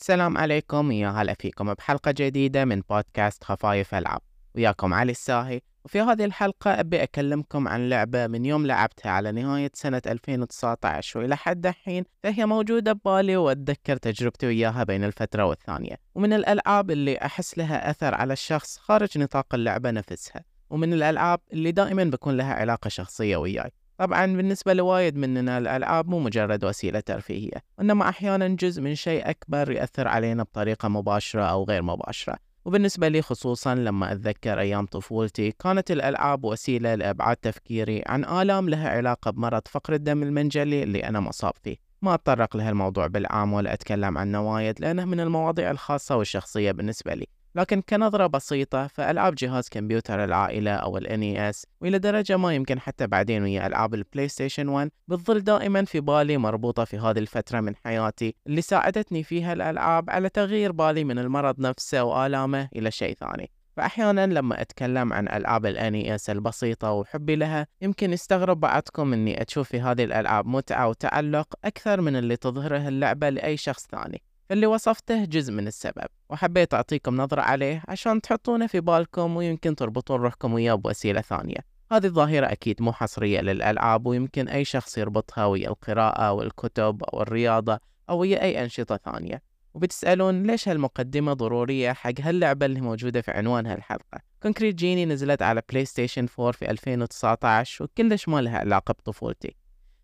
السلام عليكم يا هلا فيكم بحلقة جديدة من بودكاست خفايف ألعاب. وياكم علي الساهي. وفي هذه الحلقة أبي أكلمكم عن لعبة من يوم لعبتها على نهاية سنة 2019 وإلى حد الحين فهي موجودة ببالي وأتذكر تجربتي وياها بين الفترة والثانية. ومن الألعاب اللي أحس لها أثر على الشخص خارج نطاق اللعبة نفسها. ومن الألعاب اللي دائما بكون لها علاقة شخصية وياي. طبعا بالنسبة لوايد مننا الألعاب مو مجرد وسيلة ترفيهية وإنما أحيانا جزء من شيء أكبر يأثر علينا بطريقة مباشرة أو غير مباشرة. وبالنسبة لي خصوصا لما أتذكر أيام طفولتي كانت الألعاب وسيلة لإبعاد تفكيري عن آلام لها علاقة بمرض فقر الدم المنجلي اللي أنا مصاب فيه ما أتطرق لهالموضوع بالعام ولا أتكلم عنه وايد لأنه من المواضيع الخاصة والشخصية بالنسبة لي. لكن كنظرة بسيطة فألعاب جهاز كمبيوتر العائلة أو ال NES وإلى درجة ما يمكن حتى بعدين ويا ألعاب ال PlayStation 1 بتظل دائما في بالي مربوطة في هذه الفترة من حياتي اللي ساعدتني فيها الألعاب على تغيير بالي من المرض نفسه وآلامه إلى شيء ثاني. فأحيانا لما أتكلم عن ألعاب ال NES البسيطة وحبي لها يمكن يستغرب بعضكم أني أشوف في هذه الألعاب متعة وتعلق أكثر من اللي تظهره اللعبة لأي شخص ثاني. فاللي وصفته جزء من السبب وحبيت أعطيكم نظرة عليه عشان تحطونه في بالكم ويمكن تربطون روحكم وياه بوسيلة ثانية. هذه الظاهرة أكيد مو حصرية للألعاب ويمكن أي شخص يربطها ويا القراءة والكتب أو الرياضة أو ويا أي أنشطة ثانية. وبتسألون ليش هالمقدمة ضرورية حق هاللعبة اللي موجودة في عنوان هالحلقة؟ Concrete Genie نزلت على PlayStation 4 في 2019 وكلش ما لها علاقة بطفولتي.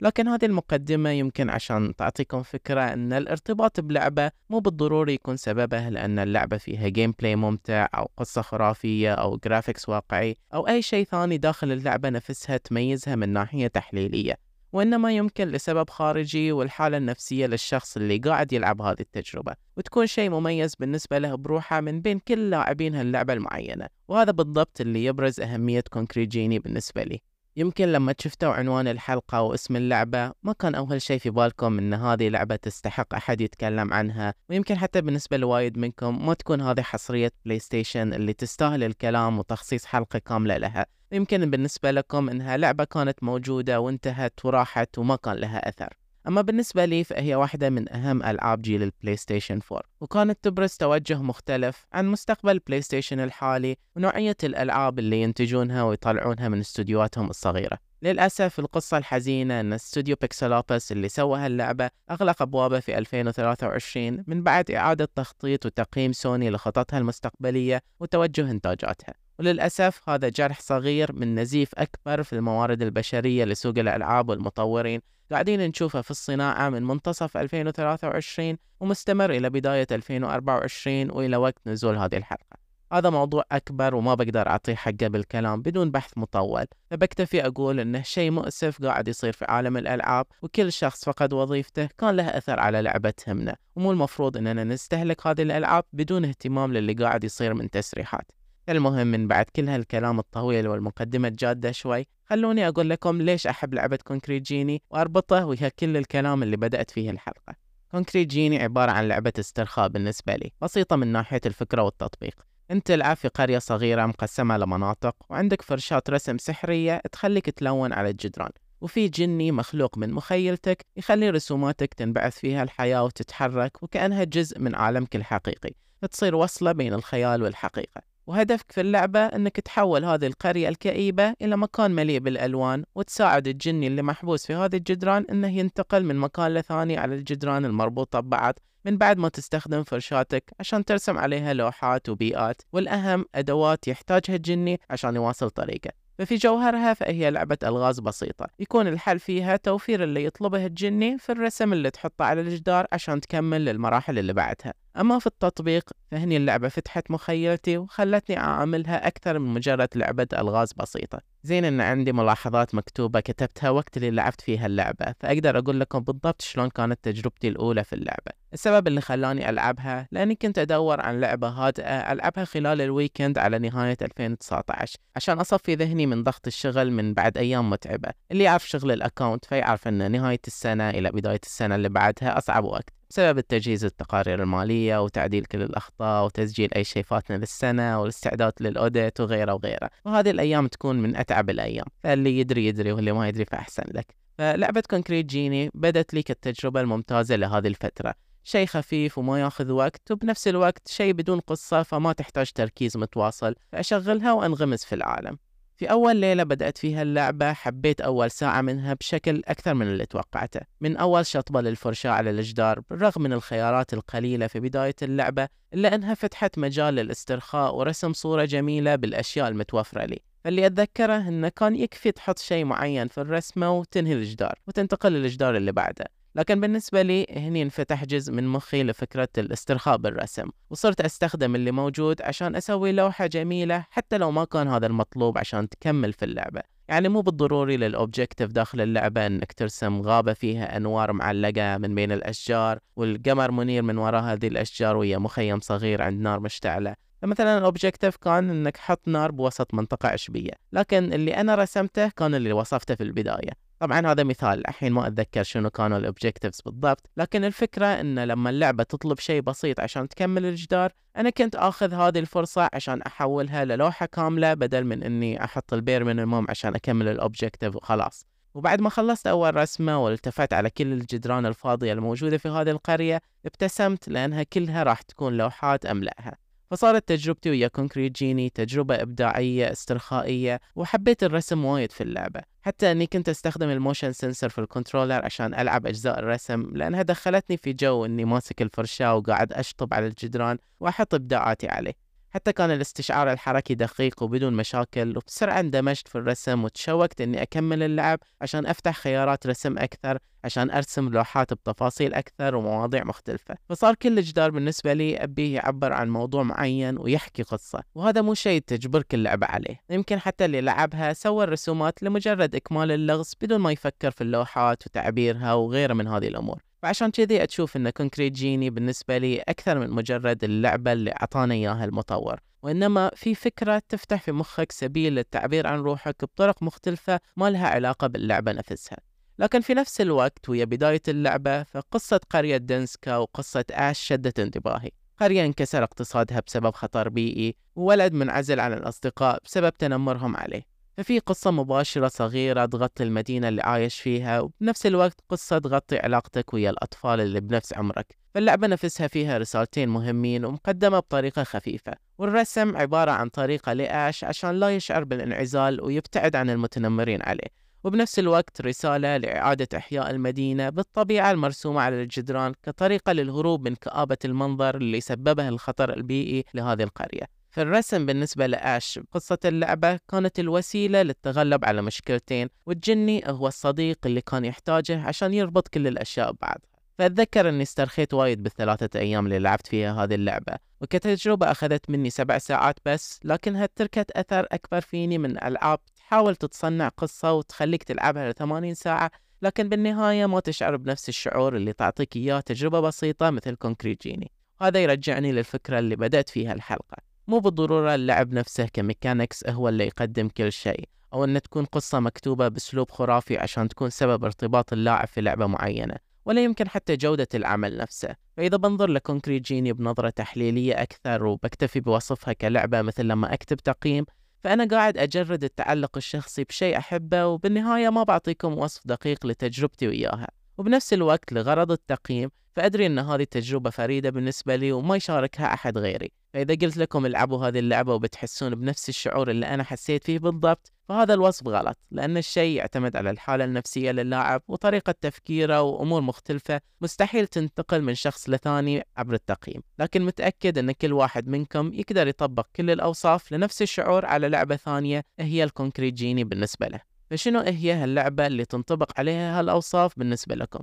لكن هذه المقدمة يمكن عشان تعطيكم فكرة أن الارتباط بلعبة مو بالضروري يكون سببه لأن اللعبة فيها gameplay ممتع أو قصة خرافية أو graphics واقعي أو أي شيء ثاني داخل اللعبة نفسها تميزها من ناحية تحليلية. وإنما يمكن لسبب خارجي والحالة النفسية للشخص اللي قاعد يلعب هذه التجربة وتكون شيء مميز بالنسبة له بروحه من بين كل لاعبين هاللعبة المعينة. وهذا بالضبط اللي يبرز أهمية Concrete Genie بالنسبة لي. يمكن لما شفتوا عنوان الحلقة واسم اللعبة ما كان أول شيء في بالكم إن هذه لعبة تستحق أحد يتكلم عنها ويمكن حتى بالنسبة لوايد منكم ما تكون هذه حصرية PlayStation اللي تستاهل الكلام وتخصيص حلقة كاملة لها. يمكن بالنسبة لكم إنها لعبة كانت موجودة وانتهت وراحت وما كان لها أثر. أما بالنسبة لي فهي واحدة من أهم ألعاب جيل ال PlayStation 4 وكانت تبرز توجه مختلف عن مستقبل ال PlayStation الحالي ونوعية الألعاب اللي ينتجونها ويطلعونها من استديوهاتهم الصغيرة. للأسف القصة الحزينة أن استوديو Pixelopus اللي سوى هاللعبة أغلق أبوابه في 2023 من بعد إعادة تخطيط وتقييم سوني لخططها المستقبلية وتوجه إنتاجاتها. وللأسف هذا جرح صغير من نزيف أكبر في الموارد البشرية لسوق الألعاب والمطورين قاعدين نشوفه في الصناعة من منتصف 2023 ومستمر إلى بداية 2024 وإلى وقت نزول هذه الحلقة. هذا موضوع أكبر وما بقدر أعطيه حقه بالكلام بدون بحث مطول فبكتفي أقول إنه شيء مؤسف قاعد يصير في عالم الألعاب وكل شخص فقد وظيفته كان له أثر على لعبة تهمنا ومو المفروض إننا نستهلك هذه الألعاب بدون اهتمام للي قاعد يصير من تسريحات. المهم من بعد كل هالكلام الطويل والمقدمة الجادة شوي خلوني أقول لكم ليش أحب لعبة Concrete Genie وأربطه ويا كل الكلام اللي بدأت فيه الحلقة. Concrete Genie عبارة عن لعبة استرخاء بالنسبة لي بسيطة من ناحية الفكرة والتطبيق. أنت تلعب في قرية صغيرة مقسمة لمناطق وعندك فرشات رسم سحرية تخليك تلون على الجدران. وفي جني مخلوق من مخيلتك يخلي رسوماتك تنبعث فيها الحياة وتتحرك وكأنها جزء من عالمك الحقيقي. فتصير وصلة بين الخيال والحقيقة. وهدفك في اللعبة أنك تحول هذه القرية الكئيبة إلى مكان مليء بالألوان وتساعد الجني اللي محبوس في هذه الجدران أنه ينتقل من مكان لثاني على الجدران المربوطة ببعض من بعد ما تستخدم فرشاتك عشان ترسم عليها لوحات وبيئات والأهم أدوات يحتاجها الجني عشان يواصل طريقه. ففي جوهرها فهي لعبة ألغاز بسيطة. يكون الحل فيها توفير اللي يطلبه الجني في الرسم اللي تحطه على الجدار عشان تكمل للمراحل اللي بعدها. أما في التطبيق فهني اللعبة فتحت مخيلتي وخلتني أعاملها أكثر من مجرد لعبة ألغاز بسيطة. زين إن عندي ملاحظات مكتوبة كتبتها وقت اللي لعبت فيها اللعبة فأقدر أقول لكم بالضبط شلون كانت تجربتي الأولى في اللعبة. السبب اللي خلاني ألعبها لأني كنت أدور عن لعبة هادئة ألعبها خلال ال weekend على نهاية 2019 عشان أصفي ذهني من ضغط الشغل من بعد أيام متعبة. اللي يعرف شغل ال account فيعرف إن نهاية السنة إلى بداية السنة اللي بعدها أصعب وقت. بسبب التجهيز التقارير المالية وتعديل كل الأخطاء وتسجيل أي شيء فاتنا للسنة والاستعداد لل audit وغيره وغيره. وهذه الأيام تكون من أتعب الأيام. فاللي يدري يدري واللي ما يدري فأحسن لك. فلعبة Concrete Genie بدت لي كالتجربة الممتازة لهذه الفترة. شيء خفيف وما ياخذ وقت وبنفس الوقت شيء بدون قصة فما تحتاج تركيز متواصل. فأشغلها وأنغمس في العالم. في أول ليلة بدأت فيها اللعبة حبيت أول ساعة منها بشكل أكثر من اللي توقعته. من أول شطبة للفرشاة على الجدار بالرغم من الخيارات القليلة في بداية اللعبة إلا أنها فتحت مجال للاسترخاء ورسم صورة جميلة بالأشياء المتوفرة لي. فاللي أتذكره أنه كان يكفي تحط شيء معين في الرسمة وتنهي الجدار وتنتقل للجدار اللي بعده لكن بالنسبة لي هني انفتح جزء من مخي لفكرة الاسترخاء بالرسم وصرت أستخدم اللي موجود عشان أسوي لوحة جميلة حتى لو ما كان هذا المطلوب عشان تكمل في اللعبة. يعني مو بالضروري لل objective داخل اللعبة أنك ترسم غابة فيها أنوار معلقة من بين الأشجار والقمر منير من وراء هذه الأشجار ويا مخيم صغير عند نار مشتعلة. فمثلا ال objective كان إنك حط نار بوسط منطقة عشبية لكن اللي أنا رسمته كان اللي وصفته في البداية. طبعا هذا مثال الحين ما أتذكر شنو كانوا ال objectives بالضبط لكن الفكرة إن لما اللعبة تطلب شيء بسيط عشان تكمل الجدار أنا كنت آخذ هذه الفرصة عشان أحولها للوحة كاملة بدل من إني أحط ال bare minimum عشان أكمل ال objective وخلاص. وبعد ما خلصت أول رسمة والتفت على كل الجدران الفاضية الموجودة في هذه القرية ابتسمت لأنها كلها راح تكون لوحات أملأها. فصارت تجربتي ويا Concrete Genie تجربة إبداعية استرخائية وحبيت الرسم وايد في اللعبة. حتى أني كنت أستخدم ال motion sensor في ال controller عشان ألعب أجزاء الرسم لأنها دخلتني في جو أني ماسك الفرشاة وقاعد أشخط على الجدران وأحط إبداعاتي عليه. حتى كان الاستشعار الحركي دقيق وبدون مشاكل وبسرعة اندمجت في الرسم وتشوقت إني أكمل اللعب عشان أفتح خيارات رسم أكثر عشان أرسم لوحات بتفاصيل أكثر ومواضيع مختلفة. فصار كل جدار بالنسبة لي ابيه يعبر عن موضوع معين ويحكي قصة وهذا مو شيء تجبرك اللعبة عليه. يمكن حتى اللي لعبها سوى الرسومات لمجرد إكمال اللغز بدون ما يفكر في اللوحات وتعبيرها وغيره من هذه الأمور. فعشان كذي أشوف أن Concrete Genie بالنسبة لي أكثر من مجرد اللعبة اللي أعطانا إياها المطور. وإنما في فكرة تفتح في مخك سبيل للتعبير عن روحك بطرق مختلفة ما لها علاقة باللعبة نفسها. لكن في نفس الوقت ويا بداية اللعبة فقصة قرية دنسكا وقصة آش شدت انتباهي. قرية انكسر اقتصادها بسبب خطر بيئي وولد منعزل عن الأصدقاء بسبب تنمرهم عليه. ففي قصة مباشرة صغيرة تغطي المدينة اللي عايش فيها وبنفس الوقت قصة تغطي علاقتك ويا الأطفال اللي بنفس عمرك. فاللعبة نفسها فيها رسالتين مهمين ومقدمة بطريقة خفيفة. والرسم عبارة عن طريقة لآش عشان لا يشعر بالانعزال ويبتعد عن المتنمرين عليه. وبنفس الوقت رسالة لإعادة إحياء المدينة بالطبيعة المرسومة على الجدران كطريقة للهروب من كآبة المنظر اللي سببه الخطر البيئي لهذه القرية. فالرسم بالنسبة لآش بقصة اللعبة كانت الوسيلة للتغلب على مشكلتين والجني هو الصديق اللي كان يحتاجه عشان يربط كل الأشياء ببعضها فأتذكر أني استرخيت وايد بالثلاثة أيام اللي لعبت فيها هذه اللعبة وكتجربة أخذت مني سبع ساعات بس لكنها تركت أثر أكبر فيني من ألعاب تحاول تتصنع قصة وتخليك تلعبها لثمانين ساعة لكن بالنهاية ما تشعر بنفس الشعور اللي تعطيك إياه تجربة بسيطة مثل Concrete Genie. هذا يرجعني للفكرة اللي بدأت فيها الحلقة. مو بالضرورة اللعب نفسه ك mechanics هو اللي يقدم كل شيء أو أن تكون قصة مكتوبة بأسلوب خرافي عشان تكون سبب ارتباط اللاعب في لعبة معينة ولا يمكن حتى جودة العمل نفسه. فإذا بنظر ل Concrete Genie بنظرة تحليلية أكثر وبكتفي بوصفها كلعبة مثل لما أكتب تقييم فأنا قاعد أجرد التعلق الشخصي بشيء أحبه وبالنهاية ما بعطيكم وصف دقيق لتجربتي وياها. وبنفس الوقت لغرض التقييم فأدري أن هذه التجربة فريدة بالنسبة لي وما يشاركها أحد غيري. فإذا قلت لكم العبوا هذه اللعبة وبتحسون بنفس الشعور اللي أنا حسيت فيه بالضبط فهذا الوصف غلط لأن الشيء يعتمد على الحالة النفسية للاعب وطريقة تفكيره وأمور مختلفة مستحيل تنتقل من شخص لثاني عبر التقييم. لكن متأكد أن كل واحد منكم يقدر يطبق كل الأوصاف لنفس الشعور على لعبة ثانية هي الكونكريت جيني بالنسبة له. فشنو هي هاللعبة اللي تنطبق عليها هالأوصاف بالنسبة لكم؟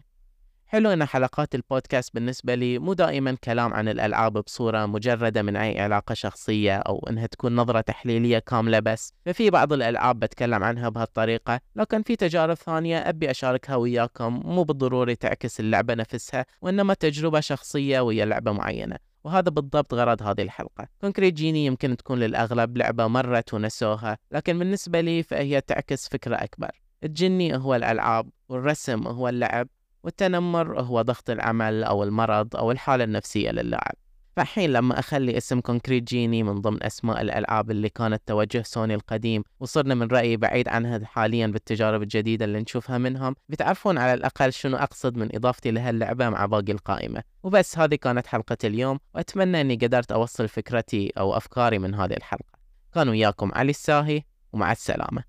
حلو إن حلقات البودكاست بالنسبة لي مو دائما كلام عن الألعاب بصورة مجردة من أي علاقة شخصية أو إنها تكون نظرة تحليلية كاملة بس. ففي بعض الألعاب بتكلم عنها بهالطريقة لكن في تجارب ثانية أبي أشاركها وياكم مو بالضروري تعكس اللعبة نفسها وإنما تجربة شخصية ويا لعبة معينة. وهذا بالضبط غرض هذه الحلقة. Concrete Genie يمكن تكون للأغلب لعبة مرت ونسوها لكن بالنسبة لي فهي تعكس فكرة أكبر. الجني هو الألعاب والرسم هو اللعب والتنمر هو ضغط العمل أو المرض أو الحالة النفسية للاعب. فالحين لما أخلي اسم Concrete Genie من ضمن أسماء الألعاب اللي كانت توجه سوني القديم وصرنا من رأيي بعيد عنها حاليا بالتجارب الجديدة اللي نشوفها منهم بتعرفون على الأقل شنو أقصد من إضافتي لهاللعبة مع باقي القائمة. وبس هذه كانت حلقة اليوم وأتمنى أني قدرت أوصل فكرتي أو أفكاري من هذه الحلقة. كان وياكم علي الساهي ومع السلامة.